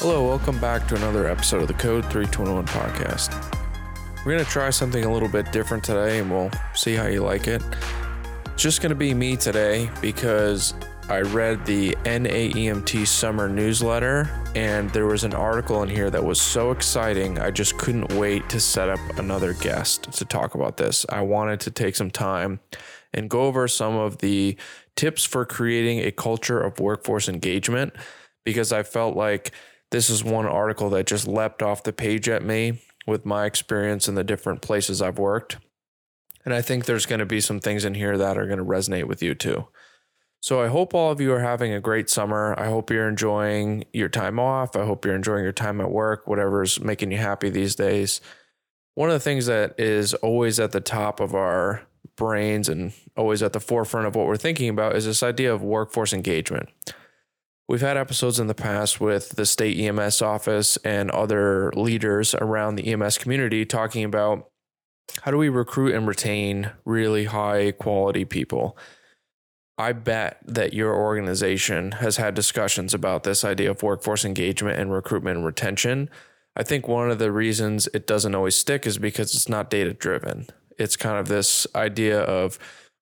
Hello, welcome back to another episode of the Code 321 podcast. We're going to try something a little bit different today and we'll see how you like it. It's just going to be me today because I read the NAEMT summer newsletter and there was an article in here that was so exciting. I just couldn't wait to set up another guest to talk about this. I wanted to take some time and go over some of the tips for creating a culture of workforce engagement because I felt like this is one article that just leapt off the page at me with my experience in the different places I've worked. And I think there's going to be some things in here that are going to resonate with you too. So I hope all of you are having a great summer. I hope you're enjoying your time off. I hope you're enjoying your time at work, whatever's making you happy these days. One of the things that is always at the top of our brains and always at the forefront of what we're thinking about is this idea of workforce engagement. We've had episodes in the past with the state EMS office and other leaders around the EMS community talking about how do we recruit and retain really high quality people. I bet that your organization has had discussions about this idea of workforce engagement and recruitment and retention. I think one of the reasons it doesn't always stick is because it's not data driven. It's kind of this idea of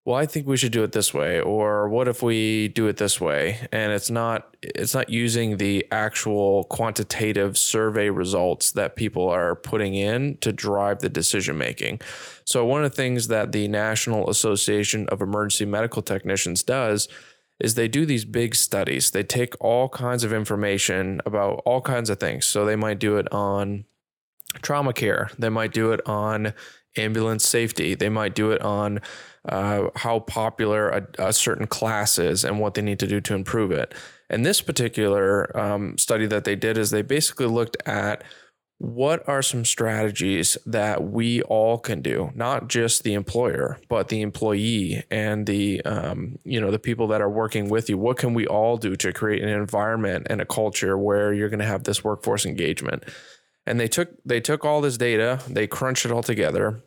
well, I think we should do it this way, or what if we do it this way? And it's not it's not using the actual quantitative survey results that people are putting in to drive the decision making. So one of the things that the National Association of Emergency Medical Technicians does is they do these big studies. They take all kinds of information about all kinds of things. So they might do it on trauma care. They might do it on ambulance safety. They might do it on uh, how popular a, a, certain class is and what they need to do to improve it. And this particular um, study that they did is they basically looked at what are some strategies that we all can do, not just the employer, but the employee and the um, you know the people that are working with you. What can we all do to create an environment and a culture where you're going to have this workforce engagement? And they took they took all this data, they crunched it all together,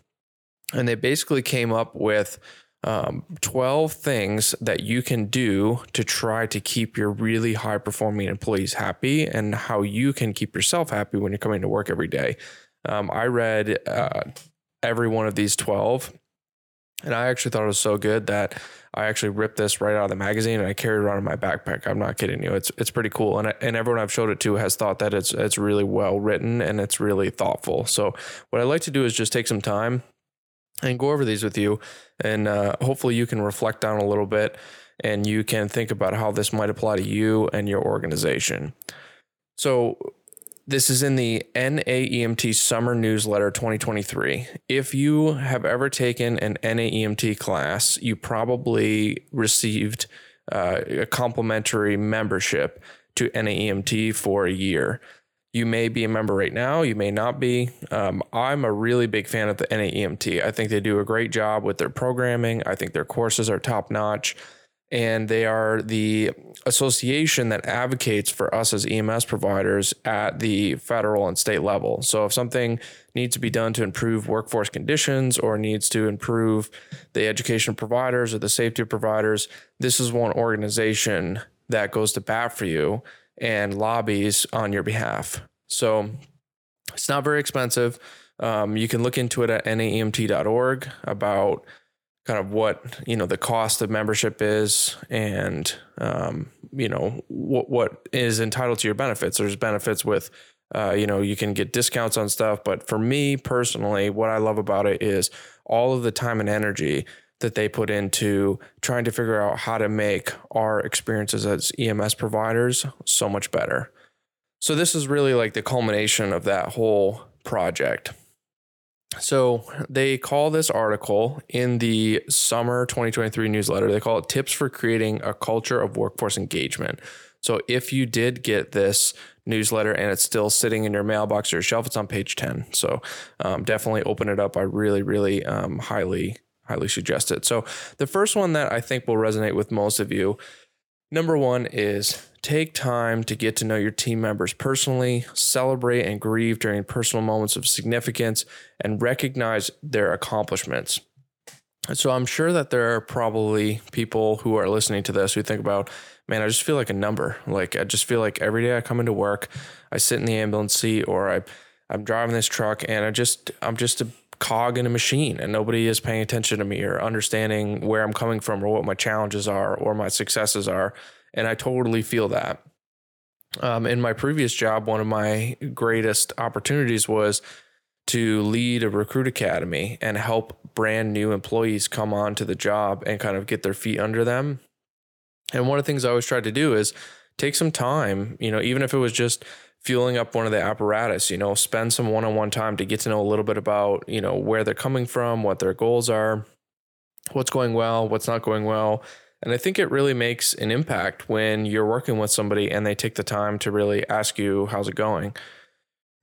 and they basically came up with um, 12 things that you can do to try to keep your really high performing employees happy and how you can keep yourself happy when you're coming to work every day. Um, I read uh, every one of these 12 and I actually thought it was so good that I actually ripped this right out of the magazine and I carried it around in my backpack. I'm not kidding you. It's it's pretty cool, and and everyone I've showed it to has thought that it's it's really well written and it's really thoughtful. So what I like to do is just take some time and go over these with you. And uh, hopefully you can reflect on a little bit and you can think about how this might apply to you and your organization. So, this is in the NAEMT Summer Newsletter 2023. If you have ever taken an NAEMT class, you probably received uh, a complimentary membership to NAEMT for a year. You may be a member right now, you may not be. Um, I'm a really big fan of the NAEMT. I think they do a great job with their programming. I think their courses are top notch. And they are the association that advocates for us as EMS providers at the federal and state level. So, if something needs to be done to improve workforce conditions or needs to improve the education providers or the safety providers, this is one organization that goes to bat for you and lobbies on your behalf. So it's not very expensive. Um, you can look into it at naemt.org about kind of what you know the cost of membership is and um, you know what what is entitled to your benefits. There's benefits with uh, you know you can get discounts on stuff, but for me personally, what I love about it is all of the time and energy that they put into trying to figure out how to make our experiences as EMS providers so much better. So, this is really like the culmination of that whole project. So, they call this article in the summer 2023 newsletter, they call it Tips for Creating a Culture of Workforce Engagement. So, if you did get this newsletter and it's still sitting in your mailbox or your shelf, it's on page 10. So, um, definitely open it up. I really, really um, highly highly suggest it. So, the first one that I think will resonate with most of you number one is take time to get to know your team members personally, celebrate and grieve during personal moments of significance, and recognize their accomplishments. So I'm sure that there are probably people who are listening to this who think about, man, I just feel like a number. Like I just feel like every day I come into work, I sit in the ambulance seat or I I'm driving this truck and I just I'm just a cog in a machine and nobody is paying attention to me or understanding where I'm coming from or what my challenges are or my successes are. And I totally feel that. Um, in my previous job, one of my greatest opportunities was to lead a recruit academy and help brand new employees come on to the job and kind of get their feet under them. And one of the things I always tried to do is take some time, you know, even if it was just fueling up one of the apparatus, you know, spend some one on one time to get to know a little bit about, you know, where they're coming from, what their goals are, what's going well, what's not going well. And I think it really makes an impact when you're working with somebody and they take the time to really ask you, how's it going?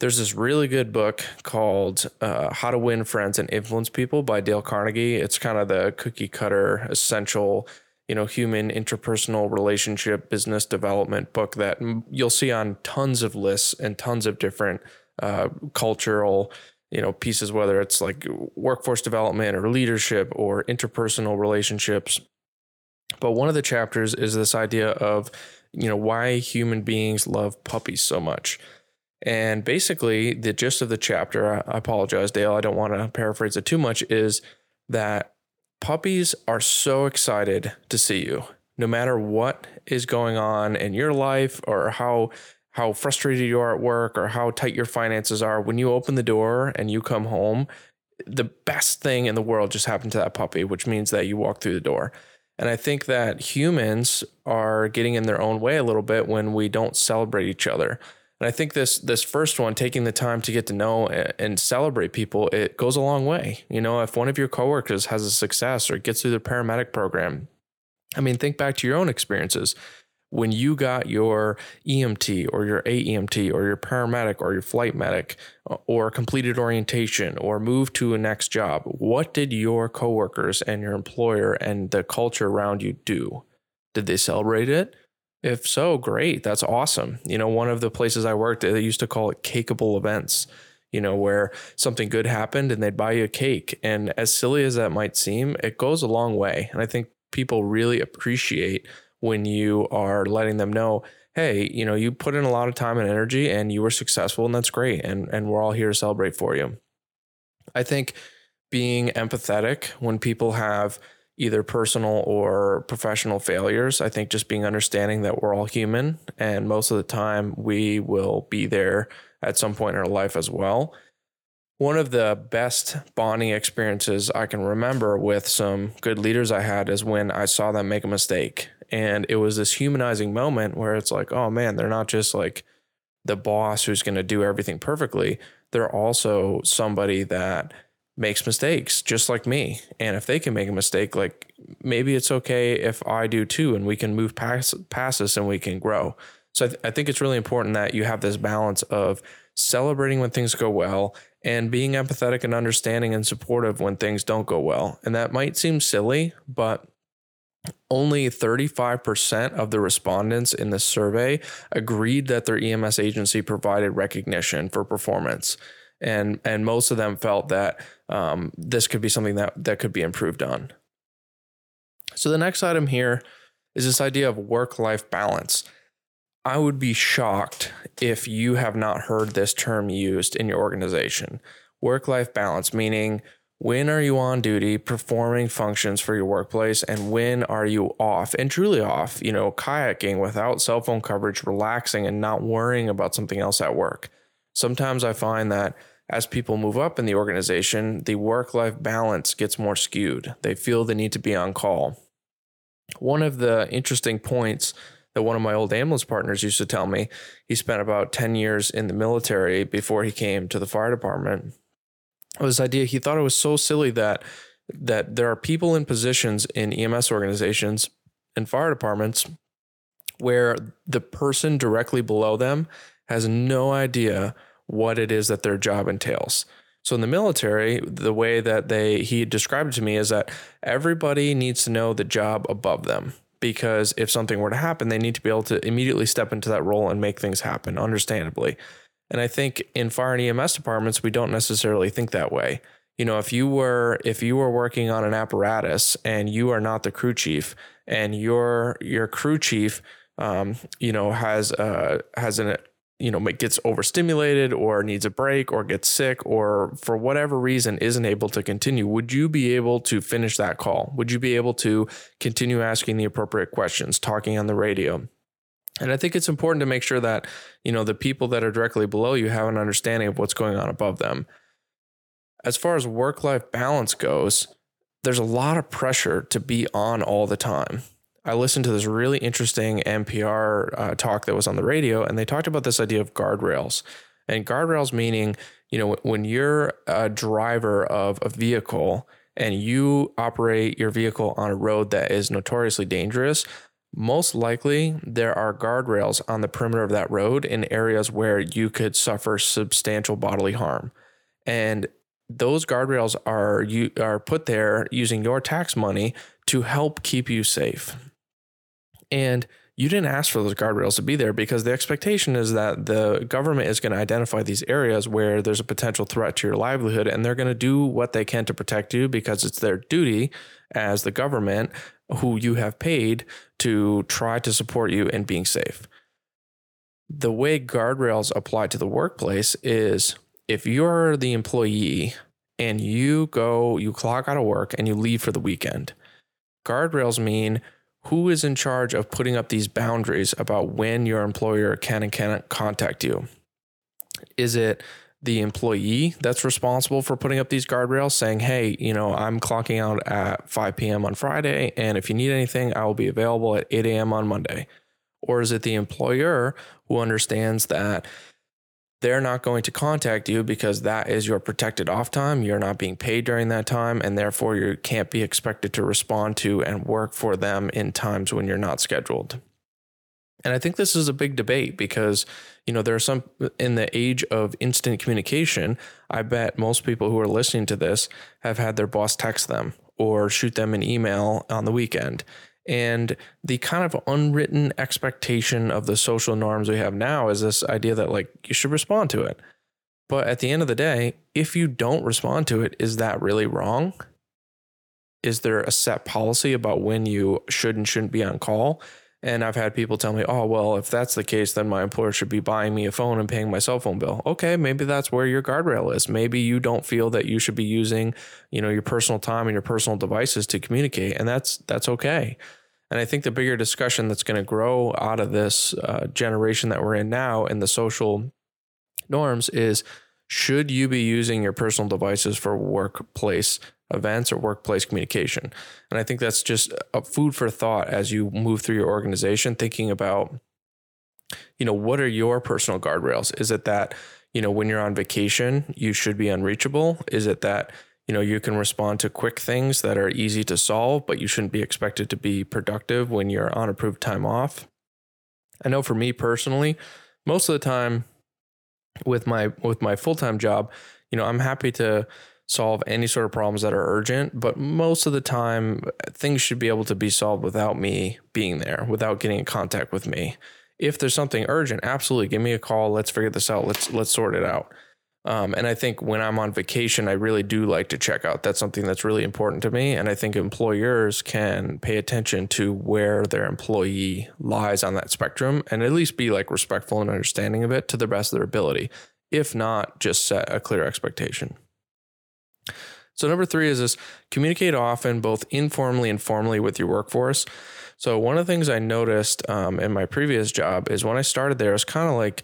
There's this really good book called uh, How to Win Friends and Influence People by Dale Carnegie. It's kind of the cookie cutter essential you know, human interpersonal relationship business development book that you'll see on tons of lists and tons of different uh, cultural, you know, pieces, whether it's like workforce development or leadership or interpersonal relationships. But one of the chapters is this idea of, you know, why human beings love puppies so much. And basically, the gist of the chapter, I apologize, Dale, I don't want to paraphrase it too much, is that Puppies are so excited to see you, no matter what is going on in your life or how how frustrated you are at work or how tight your finances are. When you open the door and you come home, the best thing in the world just happened to that puppy, which means that you walk through the door. And I think that humans are getting in their own way a little bit when we don't celebrate each other. And I think this this first one, taking the time to get to know and celebrate people, it goes a long way. You know, if one of your coworkers has a success or gets through the paramedic program, I mean, think back to your own experiences. When you got your EMT or your AEMT or your paramedic or your flight medic uh, or completed orientation or moved to a next job, what did your coworkers and your employer and the culture around you do? Did they celebrate it? If so, great. That's awesome. You know, one of the places I worked, they used to call it cakeable events, you know, where something good happened and they'd buy you a cake. And as silly as that might seem, it goes a long way. And I think people really appreciate when you are letting them know, hey, you know, you put in a lot of time and energy and you were successful and that's great. And and we're all here to celebrate for you. I think being empathetic when people have either personal or professional failures. I think just being understanding that we're all human and most of the time we will be there at some point in our life as well. One of the best bonding experiences I can remember with some good leaders I had is when I saw them make a mistake. And it was this humanizing moment where it's like, oh man, they're not just like the boss who's going to do everything perfectly. They're also somebody that makes mistakes just like me. And if they can make a mistake, like maybe it's okay if I do too, and we can move past, past this and we can grow. So I, th- I think it's really important that you have this balance of celebrating when things go well and being empathetic and understanding and supportive when things don't go well. And that might seem silly, but only 35% of the respondents in the survey agreed that their EMS agency provided recognition for performance and and most of them felt that um, this could be something that that could be improved on. So the next item here is this idea of work life balance. I would be shocked if you have not heard this term used in your organization. Work life balance, meaning when are you on duty performing functions for your workplace and when are you off and truly off, you know, kayaking without cell phone coverage, relaxing and not worrying about something else at work. Sometimes I find that as people move up in the organization, the work life balance gets more skewed. They feel the need to be on call. One of the interesting points that one of my old ambulance partners used to tell me, he spent about 10 years in the military before he came to the fire department. Was this idea he thought it was so silly that that there are people in positions in EMS organizations and fire departments where the person directly below them has no idea what it is that their job entails. So in the military, the way that they he described it to me is that everybody needs to know the job above them because if something were to happen, they need to be able to immediately step into that role and make things happen, understandably. And I think in fire and EMS departments, we don't necessarily think that way. you know, if you were if you were working on an apparatus and you are not the crew chief and your your crew chief um, you know, has uh has an you know gets overstimulated or needs a break or gets sick or for whatever reason isn't able to continue would you be able to finish that call? Would you be able to continue asking the appropriate questions talking on the radio? And i think it's important to make sure that you know the people that are directly below you have an understanding of what's going on above them. As far as work life balance goes there's a lot of pressure to be on all the time I listened to this really interesting NPR uh, talk that was on the radio, and they talked about this idea of guardrails. And guardrails meaning, you know, when you're a driver of a vehicle and you operate your vehicle on a road that is notoriously dangerous, most likely there are guardrails on the perimeter of that road in areas where you could suffer substantial bodily harm. And those guardrails are you are put there using your tax money to help keep you safe. And you didn't ask for those guardrails to be there because the expectation is that the government is going to identify these areas where there's a potential threat to your livelihood and they're going to do what they can to protect you because it's their duty as the government who you have paid to try to support you in being safe. The way guardrails apply to the workplace is if you're the employee and you go, you clock out of work and you leave for the weekend, guardrails mean who is in charge of putting up these boundaries about when your employer can and cannot contact you? Is it the employee that's responsible for putting up these guardrails saying, hey, you know, I'm clocking out at 5 p.m. on Friday, and if you need anything, I will be available at 8 a.m. on Monday? Or is it the employer who understands that they're not going to contact you because that is your protected off time. You're not being paid during that time, and therefore you can't be expected to respond to and work for them in times when you're not scheduled. And I think this is a big debate because, you know, there are some in the age of instant communication. I bet most people who are listening to this have had their boss text them or shoot them an email on the weekend. And the kind of unwritten expectation of the social norms we have now is this idea that like you should respond to it. But at the end of the day, if you don't respond to it, is that really wrong? Is there a set policy about when you should and shouldn't be on call? And I've had people tell me, oh, well, if that's the case, then my employer should be buying me a phone and paying my cell phone bill. Okay, maybe that's where your guardrail is. Maybe you don't feel that you should be using, you know, your personal time and your personal devices to communicate. And that's that's okay. And I think the bigger discussion that's going to grow out of this uh, generation that we're in now and the social norms is should you be using your personal devices for workplace events or workplace communication? And I think that's just a food for thought as you move through your organization, thinking about, you know, what are your personal guardrails? Is it that, you know, when you're on vacation, you should be unreachable? Is it that, you know, you can respond to quick things that are easy to solve, but you shouldn't be expected to be productive when you're on approved time off. I know for me personally, most of the time with my with my full-time job, you know, I'm happy to solve any sort of problems that are urgent, but most of the time things should be able to be solved without me being there, without getting in contact with me. If there's something urgent, absolutely give me a call, let's figure this out, let's let's sort it out. Um, and I think when I'm on vacation, I really do like to check out. That's something that's really important to me. And I think employers can pay attention to where their employee lies on that spectrum and at least be like respectful and understanding of it to the best of their ability. If not, just set a clear expectation. So, number three is this communicate often, both informally and formally with your workforce. So, one of the things I noticed um, in my previous job is when I started there, it was kind of like,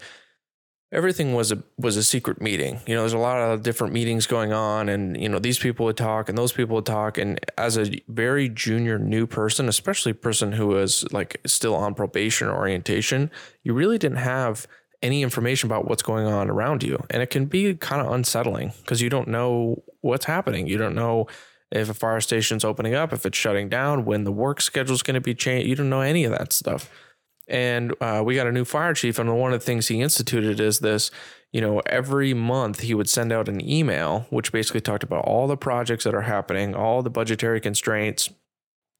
everything was a was a secret meeting. You know, there's a lot of different meetings going on, and you know these people would talk and those people would talk. And as a very junior new person, especially person who was like still on probation or orientation, you really didn't have any information about what's going on around you, and it can be kind of unsettling because you don't know what's happening. You don't know if a fire station's opening up, if it's shutting down, when the work schedule is going to be changed. You don't know any of that stuff and uh, we got a new fire chief and one of the things he instituted is this you know every month he would send out an email which basically talked about all the projects that are happening all the budgetary constraints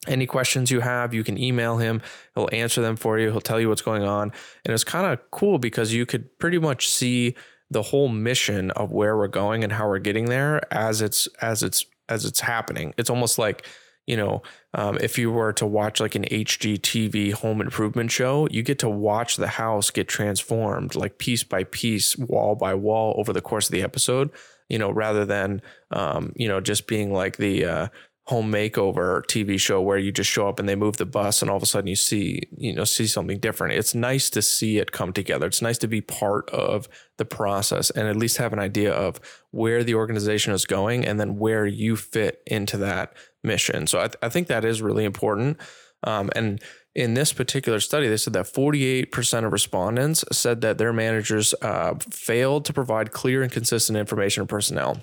any questions you have you can email him. He'll answer them for you. He'll tell you what's going on. And it's kind of cool because you could pretty much see the whole mission of where we're going and how we're getting there as it's as it's as it's happening. It's almost like you know, um, if you were to watch like an HGTV home improvement show, you get to watch the house get transformed like piece by piece, wall by wall over the course of the episode, you know, rather than, um, you know, just being like the, uh, home makeover TV show where you just show up and they move the bus and all of a sudden you see, you know, see something different. It's nice to see it come together. It's nice to be part of the process and at least have an idea of where the organization is going and then where you fit into that mission. So I, th- I think that is really important. Um, and in this particular study, they said that 48% of respondents said that their managers uh, failed to provide clear and consistent information to personnel.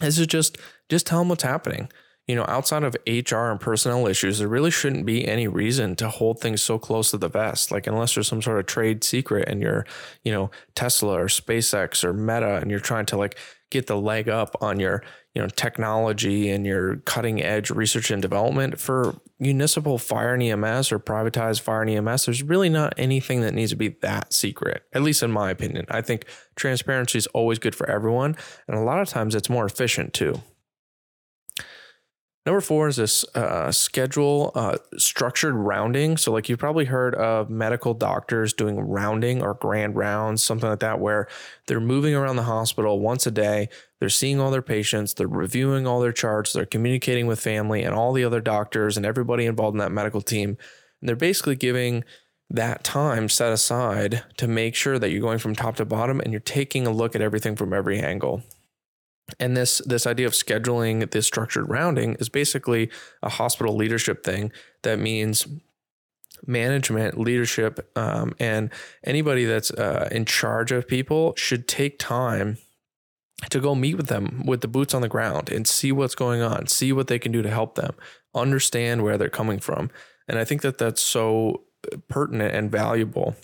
This is just just tell them what's happening you know, outside of HR and personnel issues, there really shouldn't be any reason to hold things so close to the vest. Like, unless there's some sort of trade secret and you're, you know, Tesla or SpaceX or Meta and you're trying to like get the leg up on your, you know, technology and your cutting edge research and development for municipal fire and EMS or privatized fire and EMS, there's really not anything that needs to be that secret, at least in my opinion. I think transparency is always good for everyone. And a lot of times it's more efficient too. Number four is this uh, schedule uh, structured rounding. So, like you've probably heard of medical doctors doing rounding or grand rounds, something like that, where they're moving around the hospital once a day. They're seeing all their patients, they're reviewing all their charts, they're communicating with family and all the other doctors and everybody involved in that medical team. And they're basically giving that time set aside to make sure that you're going from top to bottom and you're taking a look at everything from every angle. And this this idea of scheduling this structured rounding is basically a hospital leadership thing that means management, leadership, um, and anybody that's uh, in charge of people should take time to go meet with them with the boots on the ground and see what's going on, see what they can do to help them, understand where they're coming from. And I think that that's so pertinent and valuable.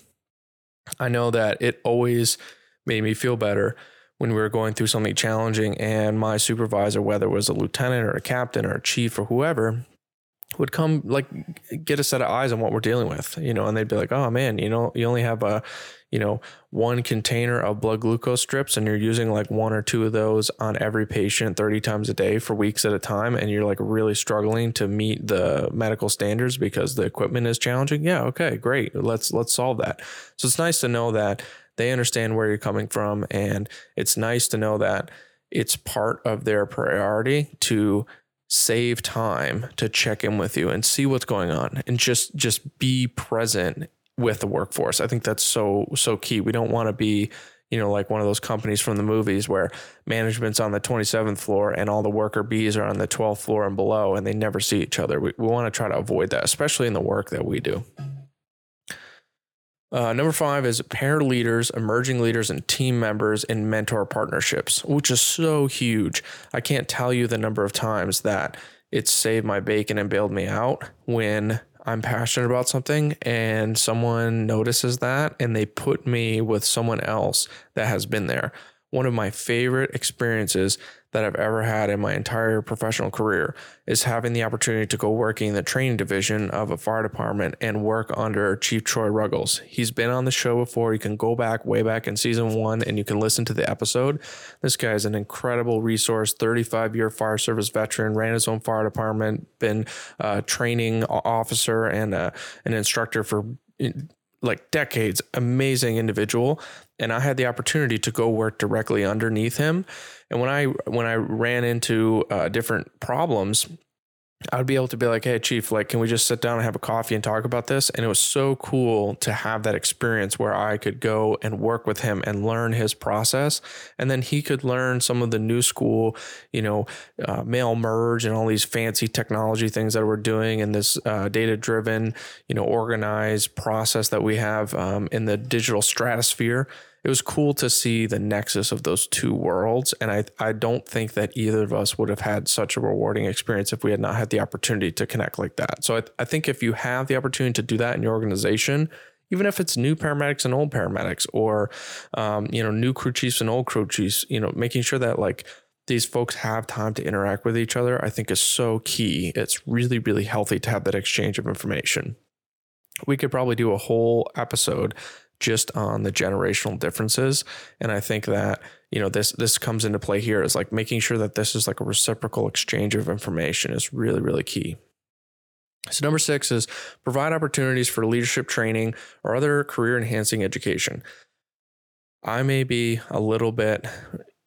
I know that it always made me feel better when we were going through something challenging and my supervisor, whether it was a lieutenant or a captain or a chief or whoever, would come like get a set of eyes on what we're dealing with, you know, and they'd be like, oh man, you know, you only have a, you know, one container of blood glucose strips and you're using like one or two of those on every patient 30 times a day for weeks at a time. And you're like really struggling to meet the medical standards because the equipment is challenging. Yeah. Okay, great. Let's, let's solve that. So it's nice to know that they understand where you're coming from. And it's nice to know that it's part of their priority to save time to check in with you and see what's going on and just just be present with the workforce. I think that's so so key. We don't want to be you know, like one of those companies from the movies where management's on the 27th floor and all the worker bees are on the 12th floor and below and they never see each other. We, we want to try to avoid that, especially in the work that we do. Uh, number five is pair leaders, emerging leaders, and team members in mentor partnerships, which is so huge. I can't tell you the number of times that it saved my bacon and bailed me out when I'm passionate about something and someone notices that and they put me with someone else that has been there. One of my favorite experiences that I've ever had in my entire professional career is having the opportunity to go working in the training division of a fire department and work under Chief Troy Ruggles. He's been on the show before. You can go back way back in season one and you can listen to the episode. This guy is an incredible resource, 35 year fire service veteran, ran his own fire department, been a training officer and a, an instructor for like decades, amazing individual. And I had the opportunity to go work directly underneath him. And when I when I ran into uh, different problems, I would be able to be like, "Hey, chief, like, can we just sit down and have a coffee and talk about this?" And it was so cool to have that experience where I could go and work with him and learn his process, and then he could learn some of the new school, you know, uh, mail merge and all these fancy technology things that we're doing, and this uh, data-driven, you know, organized process that we have um, in the digital stratosphere it was cool to see the nexus of those two worlds. And I, I don't think that either of us would have had such a rewarding experience if we had not had the opportunity to connect like that. So I, I think if you have the opportunity to do that in your organization, even if it's new paramedics and old paramedics or, um, you know, new crew chiefs and old crew chiefs, you know, making sure that like these folks have time to interact with each other, I think is so key. It's really, really healthy to have that exchange of information. We could probably do a whole episode just on the generational differences. And I think that, you know, this this comes into play here is like making sure that this is like a reciprocal exchange of information is really, really key. So, number six is provide opportunities for leadership training or other career enhancing education. I may be a little bit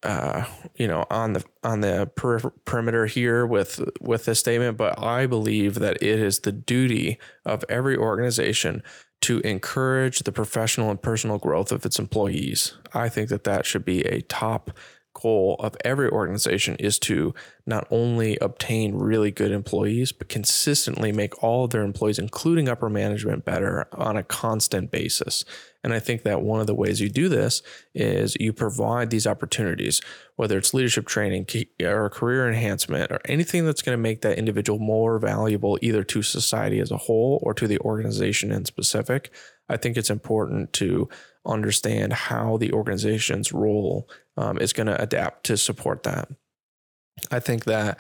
uh, you know, on the on the per- perimeter here with with this statement, but I believe that it is the duty of every organization to encourage the professional and personal growth of its employees. I think that that should be a top goal of every organization is to not only obtain really good employees, but consistently make all of their employees, including upper management, better on a constant basis. And I think that one of the ways you do this is you provide these opportunities, whether it's leadership training or career enhancement or anything that's going to make that individual more valuable either to society as a whole or to the organization in specific. I think it's important to understand how the organization's role um, is going to adapt to support that. I think that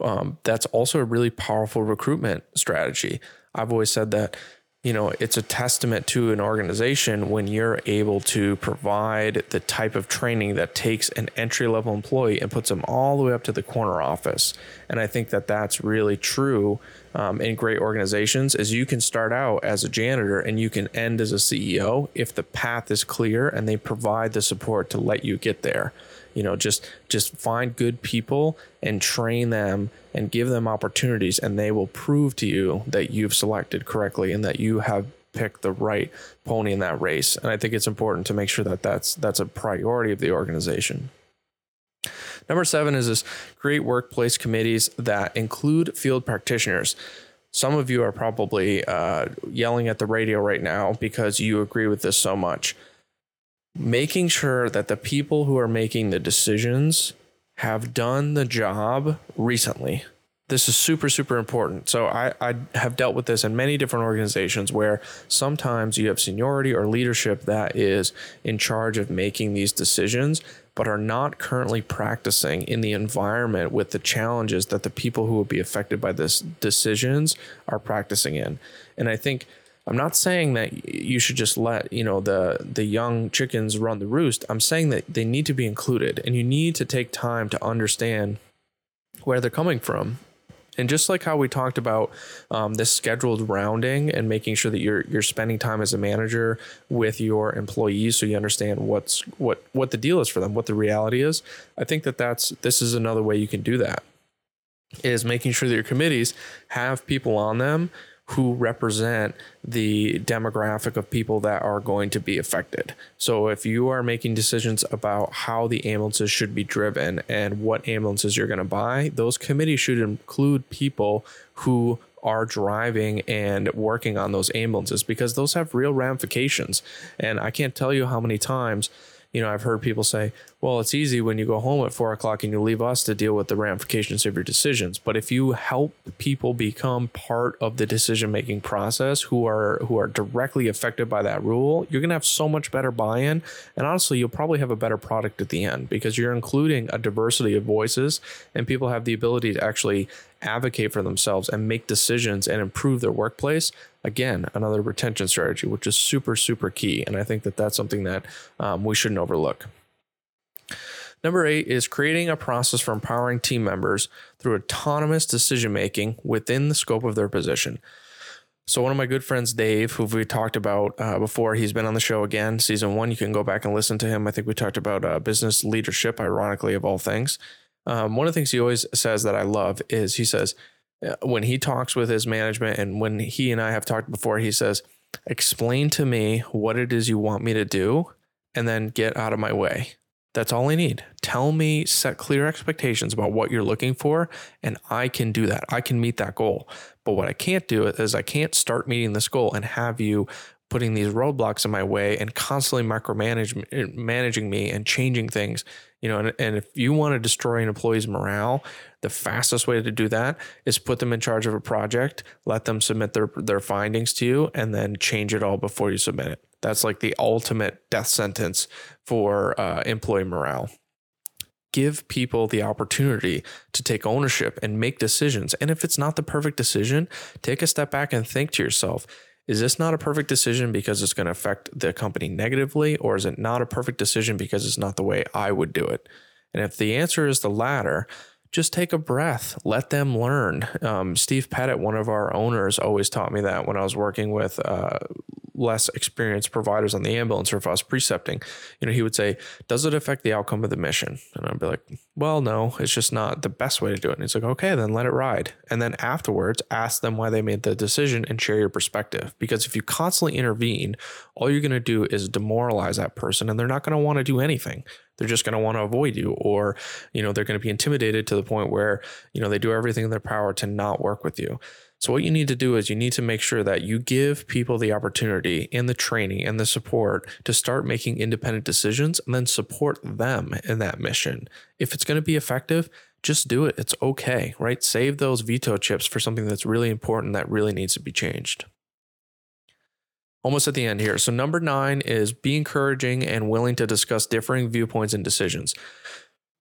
um, that's also a really powerful recruitment strategy. I've always said that you know, it's a testament to an organization when you're able to provide the type of training that takes an entry level employee and puts them all the way up to the corner office. And I think that that's really true um, in great organizations is you can start out as a janitor and you can end as a CEO if the path is clear and they provide the support to let you get there you know just just find good people and train them and give them opportunities and they will prove to you that you've selected correctly and that you have picked the right pony in that race. And i think it's important to make sure that that's that's a priority of the organization. Number seven is this create workplace committees that include field practitioners. Some of you are probably uh, yelling at the radio right now because you agree with this so much making sure that the people who are making the decisions have done the job recently. This is super, super important. So, I, I have dealt with this in many different organizations where sometimes you have seniority or leadership that is in charge of making these decisions, but are not currently practicing in the environment with the challenges that the people who would be affected by this decisions are practicing in. And I think I'm not saying that you should just let, you know, the the young chickens run the roost. I'm saying that they need to be included and you need to take time to understand where they're coming from. And just like how we talked about um, this scheduled rounding and making sure that you're you're spending time as a manager with your employees, so you understand what's what what the deal is for them, what the reality is. I think that that's this is another way you can do that. Is making sure that your committees have people on them who represent the demographic of people that are going to be affected. So if you are making decisions about how the ambulances should be driven and what ambulances you're going to buy, those committees should include people who are driving and working on those ambulances because those have real ramifications. And I can't tell you how many times you know, I've heard people say, well, it's easy when you go home at four o'clock and you leave us to deal with the ramifications of your decisions. But if you help people become part of the decision making process who are who are directly affected by that rule, you're gonna have so much better buy-in. And honestly, you'll probably have a better product at the end because you're including a diversity of voices and people have the ability to actually advocate for themselves and make decisions and improve their workplace again another retention strategy which is super super key. And i think that that's something that um, we shouldn't overlook. Number eight is creating a process for empowering team members through autonomous decision making within the scope of their position. So one of my good friends dave who we talked about uh, before he's been on the show again season one. You can go back and listen to him. I think we talked about uh, business leadership ironically of all things um, one of the things he always says that I love is he says, uh, when he talks with his management and when he and I have talked before, he says, explain to me what it is you want me to do and then get out of my way. That's all I need. Tell me, set clear expectations about what you're looking for, and I can do that. I can meet that goal. But what I can't do is I can't start meeting this goal and have you putting these roadblocks in my way and constantly micromanaging managing me and changing things you know and, and if you want to destroy an employee's morale the fastest way to do that is put them in charge of a project let them submit their their findings to you and then change it all before you submit it. That's like the ultimate death sentence for uh, employee morale. Give people the opportunity to take ownership and make decisions and if it's not the perfect decision take a step back and think to yourself is this not a perfect decision because it's going to affect the company negatively, or is it not a perfect decision because it's not the way I would do it? And if the answer is the latter, just take a breath, let them learn. Um, Steve Pettit, one of our owners, always taught me that when I was working with uh, less experienced providers on the ambulance or if I was precepting, you know, he would say, Does it affect the outcome of the mission? And I'd be like, Well, no, it's just not the best way to do it. And he's like, Okay, then let it ride. And then afterwards, ask them why they made the decision and share your perspective. Because if you constantly intervene, all you're going to do is demoralize that person and they're not going to want to do anything they're just going to want to avoid you or you know they're going to be intimidated to the point where you know they do everything in their power to not work with you so, what you need to do is you need to make sure that you give people the opportunity and the training and the support to start making independent decisions and then support them in that mission. If it's going to be effective, just do it. It's okay, right? Save those veto chips for something that's really important that really needs to be changed. Almost at the end here. So, number nine is be encouraging and willing to discuss differing viewpoints and decisions.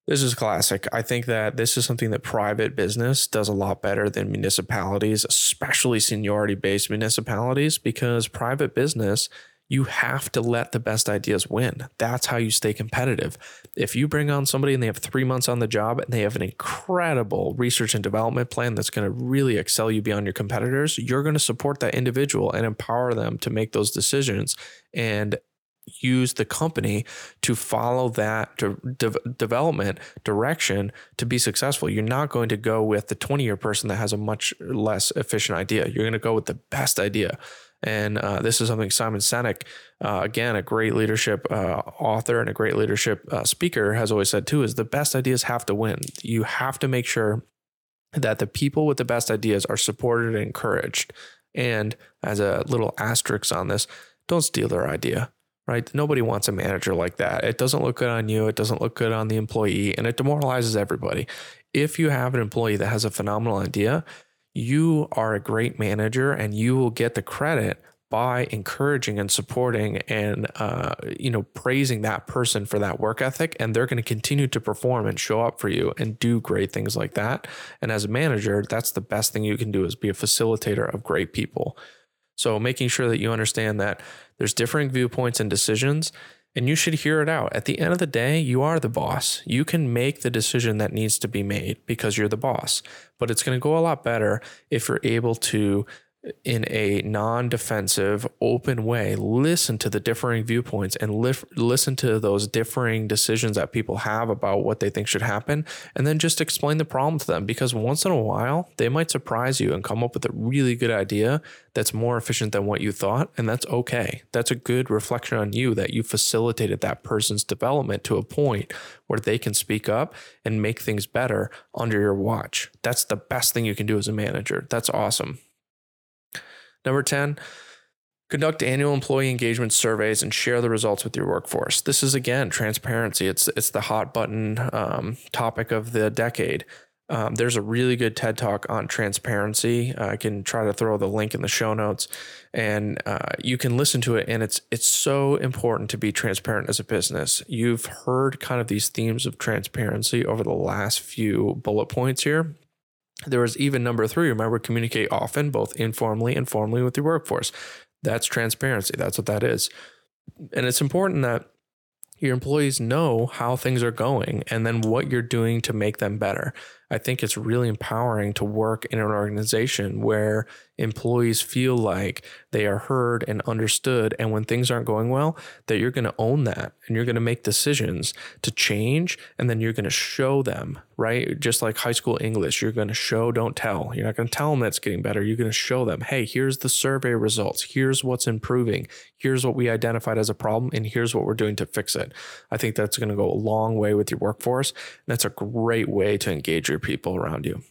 This is classic. I think that this is something that private business does a lot better than municipalities, especially seniority based municipalities, because private business, you have to let the best ideas win. That's how you stay competitive. If you bring on somebody and they have three months on the job and they have an incredible research and development plan that's going to really excel you beyond your competitors, you're going to support that individual and empower them to make those decisions. And use the company to follow that de- de- development direction to be successful. You're not going to go with the 20 year person that has a much less efficient idea. You're going to go with the best idea. And uh, this is something Simon Sinek, uh, again, a great leadership uh, author and a great leadership uh, speaker, has always said too: is the best ideas have to win. You have to make sure that the people with the best ideas are supported and encouraged. And as a little asterisk on this, don't steal their idea right? Nobody wants a manager like that. It doesn't look good on you, it doesn't look good on the employee, and it demoralizes everybody. If you have an employee that has a phenomenal idea, you are a great manager and you will get the credit by encouraging and supporting and uh, you know praising that person for that work ethic and they're going to continue to perform and show up for you and do great things like that and as a manager that's the best thing you can do is be a facilitator of great people so making sure that you understand that there's differing viewpoints and decisions, and you should hear it out. At the end of the day, you are the boss. You can make the decision that needs to be made because you're the boss. But it's going to go a lot better if you're able to in a non-defensive open way listen to the differing viewpoints and li- listen to those differing decisions that people have about what they think should happen and then just explain the problem to them. Because once in a while they might surprise you and come up with a really good idea that's more efficient than what you thought and that's okay. That's a good reflection on you that you facilitated that person's development to a point where they can speak up and make things better under your watch. That's the best thing you can do as a manager. That's awesome Number 10, conduct annual employee engagement surveys and share the results with your workforce. This is again transparency. It's it's the hot button um, topic of the decade. Um, there's a really good TED talk on transparency. Uh, I can try to throw the link in the show notes, and uh, you can listen to it. And it's it's so important to be transparent as a business. You've heard kind of these themes of transparency over the last few bullet points here. There was even number three, remember, communicate often, both informally and formally with your workforce. That's transparency. That's what that is. And it's important that your employees know how things are going and then what you're doing to make them better. I think it's really empowering to work in an organization where employees feel like they are heard and understood. And when things aren't going well, that you're going to own that and you're going to make decisions to change. And then you're going to show them, right? Just like high school English, you're going to show, don't tell. You're not going to tell them that's getting better. You're going to show them, hey, here's the survey results. Here's what's improving. Here's what we identified as a problem. And here's what we're doing to fix it. I think that's going to go a long way with your workforce. And that's a great way to engage your people around you.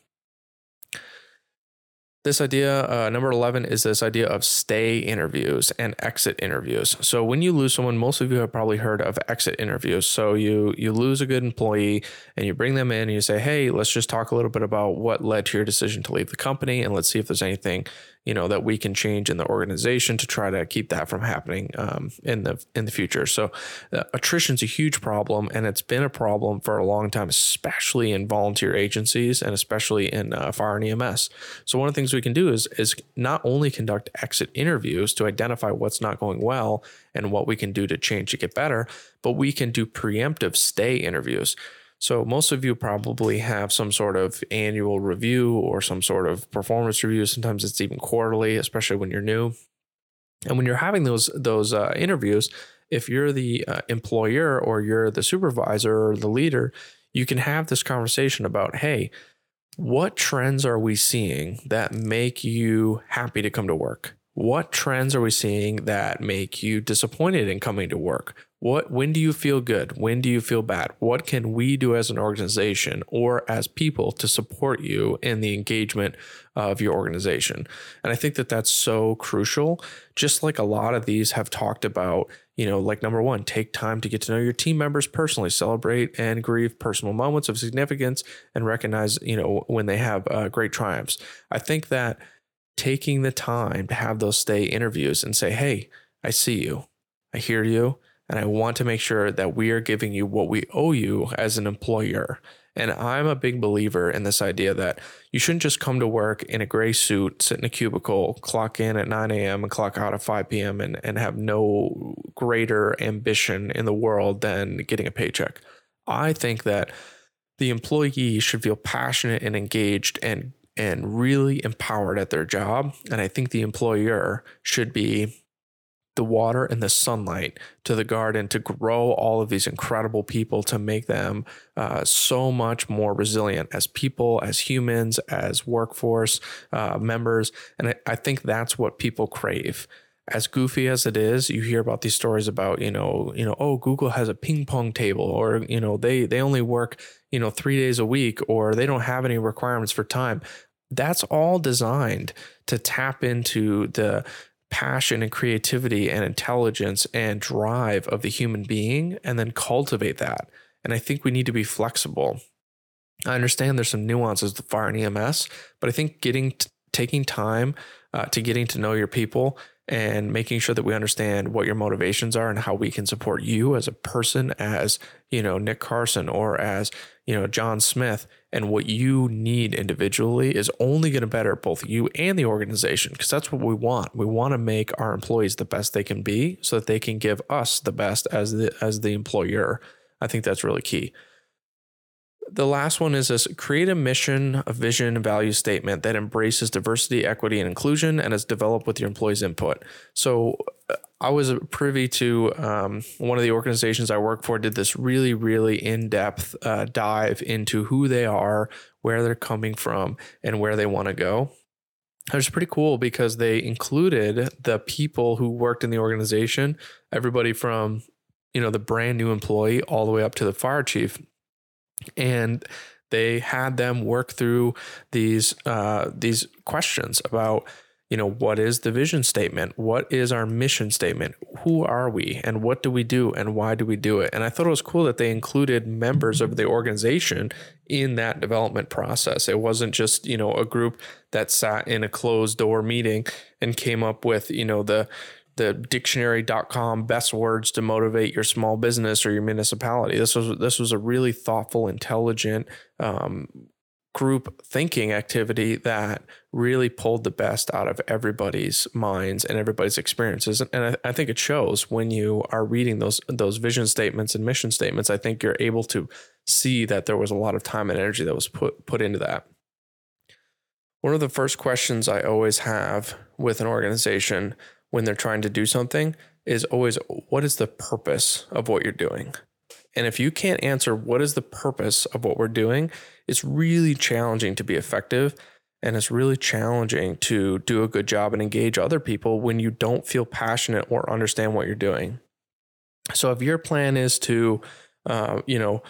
This idea, uh, number 11, is this idea of stay interviews and exit interviews. So when you lose someone, most of you have probably heard of exit interviews. So you you lose a good employee and you bring them in and you say, hey, let's just talk a little bit about what led to your decision to leave the company and let's see if there's anything you know that we can change in the organization to try to keep that from happening um, in the in the future. So uh, attrition is a huge problem, and it's been a problem for a long time, especially in volunteer agencies and especially in uh, fire and EMS. So one of the things we can do is is not only conduct exit interviews to identify what's not going well and what we can do to change to get better, but we can do preemptive stay interviews. So most of you probably have some sort of annual review or some sort of performance review. Sometimes it's even quarterly, especially when you're new. And when you're having those those uh, interviews, if you're the uh, employer or you're the supervisor or the leader, you can have this conversation about, hey, what trends are we seeing that make you happy to come to work? What trends are we seeing that make you disappointed in coming to work? What when do you feel good? When do you feel bad? What can we do as an organization or as people to support you in the engagement of your organization? And I think that that's so crucial. Just like a lot of these have talked about, you know, like number 1, take time to get to know your team members personally, celebrate and grieve personal moments of significance and recognize, you know, when they have uh, great triumphs. I think that taking the time to have those stay interviews and say, Hey, I see you, I hear you, and I want to make sure that we are giving you what we owe you as an employer. And I'm a big believer in this idea that you shouldn't just come to work in a gray suit, sit in a cubicle, clock in at 9 a.m. and clock out at 5 p.m. and, and have no greater ambition in the world than getting a paycheck. I think that the employee should feel passionate and engaged and and really empowered at their job. And I think the employer should be the water and the sunlight to the garden to grow all of these incredible people to make them uh, so much more resilient as people, as humans, as workforce uh, members. And I, I think that's what people crave as goofy as it is, you hear about these stories about, you know, you know, oh, Google has a ping pong table or, you know, they they only work, you know, 3 days a week or they don't have any requirements for time. That's all designed to tap into the passion and creativity and intelligence and drive of the human being and then cultivate that. And I think we need to be flexible. I understand there's some nuances to fire and EMS, but I think getting taking time uh, to getting to know your people and making sure that we understand what your motivations are and how we can support you as a person as you know Nick Carson or as you know John Smith and what you need individually is only going to better both you and the organization because that's what we want. We want to make our employees the best they can be so that they can give us the best as the as the employer. I think that's really key. The last one is this create a mission, a vision, value statement that embraces diversity, equity, and inclusion and is developed with your employees' input. So I was privy to um, one of the organizations I work for did this really, really in depth uh, dive into who they are, where they're coming from, and where they want to go. It was pretty cool because they included the people who worked in the organization, everybody from you know the brand new employee all the way up to the fire chief and they had them work through these uh, these questions about you know what is the vision statement? What is our mission statement? Who are we? And what do we do? And why do we do it? And i thought it was cool that they included members of the organization in that development process. It wasn't just you know a group that sat in a closed door meeting and came up with you know the the dictionary.com best words to motivate your small business or your municipality. This was this was a really thoughtful, intelligent um, group thinking activity that really pulled the best out of everybody's minds and everybody's experiences. And I, I think it shows when you are reading those those vision statements and mission statements. I think you're able to see that there was a lot of time and energy that was put put into that. One of the first questions I always have with an organization when they're trying to do something is always what is the purpose of what you're doing? And if you can't answer what is the purpose of what we're doing, it's really challenging to be effective. And it's really challenging to do a good job and engage other people when you don't feel passionate or understand what you're doing. So if your plan is to, uh, you know,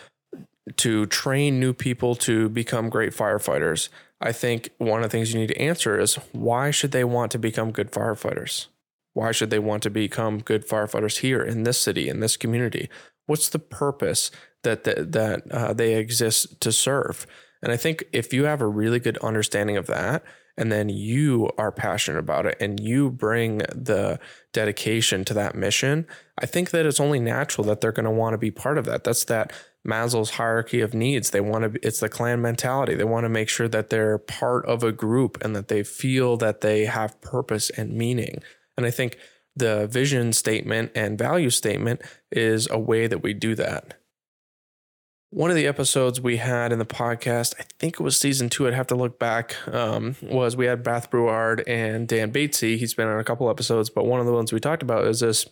to train new people to become great firefighters, I think one of the things you need to answer is why should they want to become good firefighters? Why should they want to become good firefighters here in this city, in this community? What's the purpose that that, that uh, they exist to serve? And I think if you have a really good understanding of that, and then you are passionate about it and you bring the dedication to that mission, I think that it's only natural that they're going to want to be part of that. That's that Maslow's hierarchy of needs. They want to, it's the clan mentality. They want to make sure that they're part of a group and that they feel that they have purpose and meaning. And I think the vision statement and value statement is a way that we do that. One of the episodes we had in the podcast, I think it was season two, I'd have to look back, um, was we had Beth Brouard and Dan Batesy. He's been on a couple episodes, but one of the ones we talked about is this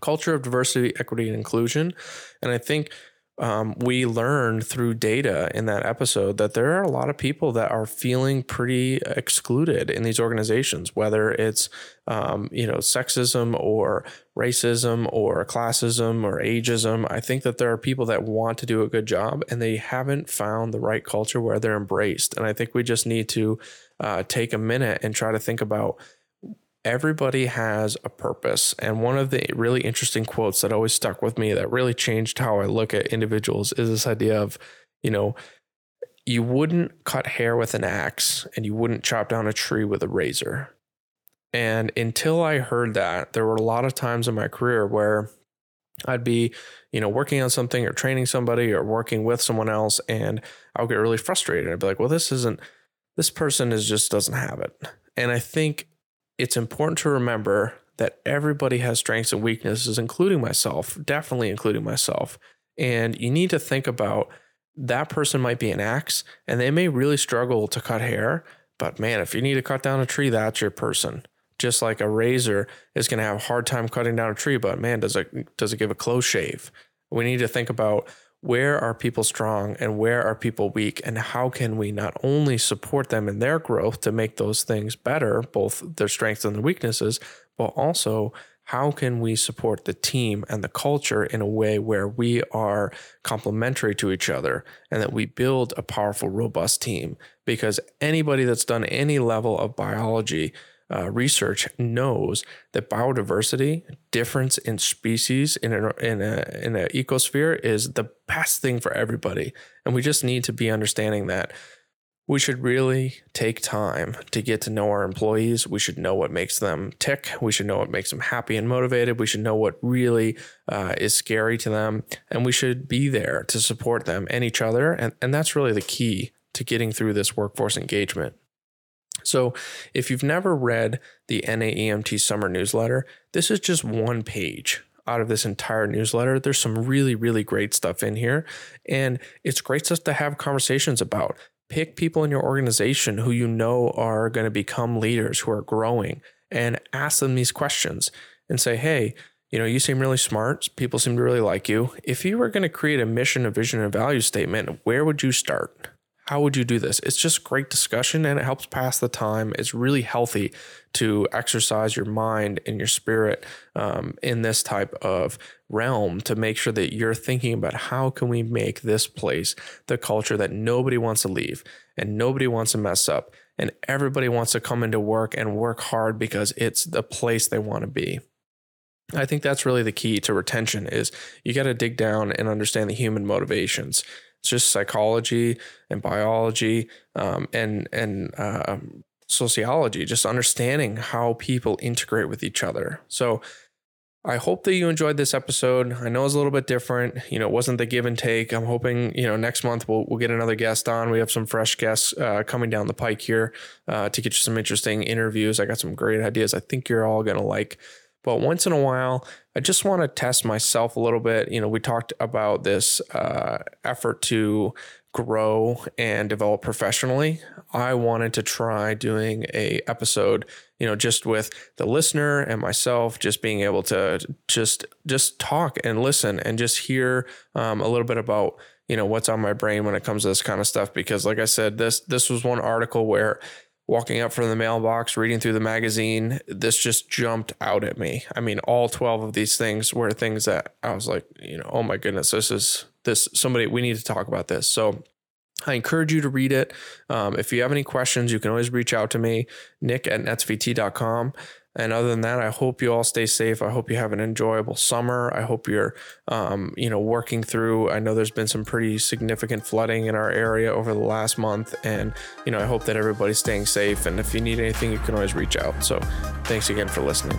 culture of diversity, equity, and inclusion. And I think um, we learned through data in that episode that there are a lot of people that are feeling pretty excluded in these organizations, whether it's um, you know sexism or racism or classism or ageism. I think that there are people that want to do a good job and they haven't found the right culture where they're embraced. And I think we just need to uh, take a minute and try to think about everybody has a purpose. And one of the really interesting quotes that always stuck with me that really changed how I look at individuals is this idea of, you know, you wouldn't cut hair with an axe and you wouldn't chop down a tree with a razor. And until I heard that, there were a lot of times in my career where I'd be, you know, working on something or training somebody or working with someone else and I would get really frustrated. I'd be like, well, this isn't, this person is just doesn't have it. And I think it's important to remember that everybody has strengths and weaknesses, including myself, definitely including myself. And you need to think about that person might be an axe and they may really struggle to cut hair. But man, if you need to cut down a tree, that's your person. Just like a razor is going to have a hard time cutting down a tree, but man, does it does it give a close shave? We need to think about where are people strong and where are people weak? And how can we not only support them in their growth to make those things better both their strengths and their weaknesses but also how can we support the team and the culture in a way where we are complementary to each other and that we build a powerful robust team? Because anybody that's done any level of biology uh, research knows that biodiversity, difference in species in an in a in an ecosphere, is the best thing for everybody, and we just need to be understanding that. We should really take time to get to know our employees. We should know what makes them tick. We should know what makes them happy and motivated. We should know what really uh, is scary to them. And we should be there to support them and each other. And, and that's really the key to getting through this workforce engagement. So, if you've never read the NAEMT summer newsletter, this is just one page out of this entire newsletter. There's some really, really great stuff in here. And it's great stuff to have conversations about. Pick people in your organization who you know are going to become leaders, who are growing, and ask them these questions and say, hey, you know, you seem really smart. People seem to really like you. If you were going to create a mission, a vision, and a value statement, where would you start? How would you do this? It's just great discussion and it helps pass the time. It's really healthy to exercise your mind and your spirit um, in this type of realm to make sure that you're thinking about how can we make this place the culture that nobody wants to leave and nobody wants to mess up and everybody wants to come into work and work hard because it's the place they want to be. I think that's really the key to retention is you got to dig down and understand the human motivations it's just psychology and biology um, and and uh, sociology, just understanding how people integrate with each other. So I hope that you enjoyed this episode. I know it's a little bit different. You know, it wasn't the give and take. I'm hoping, you know, next month we'll, we'll get another guest on. We have some fresh guests uh, coming down the pike here uh, to get you some interesting interviews. I got some great ideas. I think you're all going to like. But once in a while, I just want to test myself a little bit. You know, we talked about this uh, effort to grow and develop professionally. I wanted to try doing a episode, you know, just with the listener and myself, just being able to just just talk and listen and just hear um, a little bit about you know what's on my brain when it comes to this kind of stuff. Because, like I said, this this was one article where walking up from the mailbox, reading through the magazine, this just jumped out at me. I mean, all 12 of these things were things that I was like, you know, oh my goodness, this is this somebody, we need to talk about this. So I encourage you to read it. Um, if you have any questions, you can always reach out to me, nick at netsvt.com. And other than that, I hope you all stay safe. I hope you have an enjoyable summer. I hope you're, um, you know, working through. I know there's been some pretty significant flooding in our area over the last month, and you know, I hope that everybody's staying safe. And if you need anything, you can always reach out. So, thanks again for listening.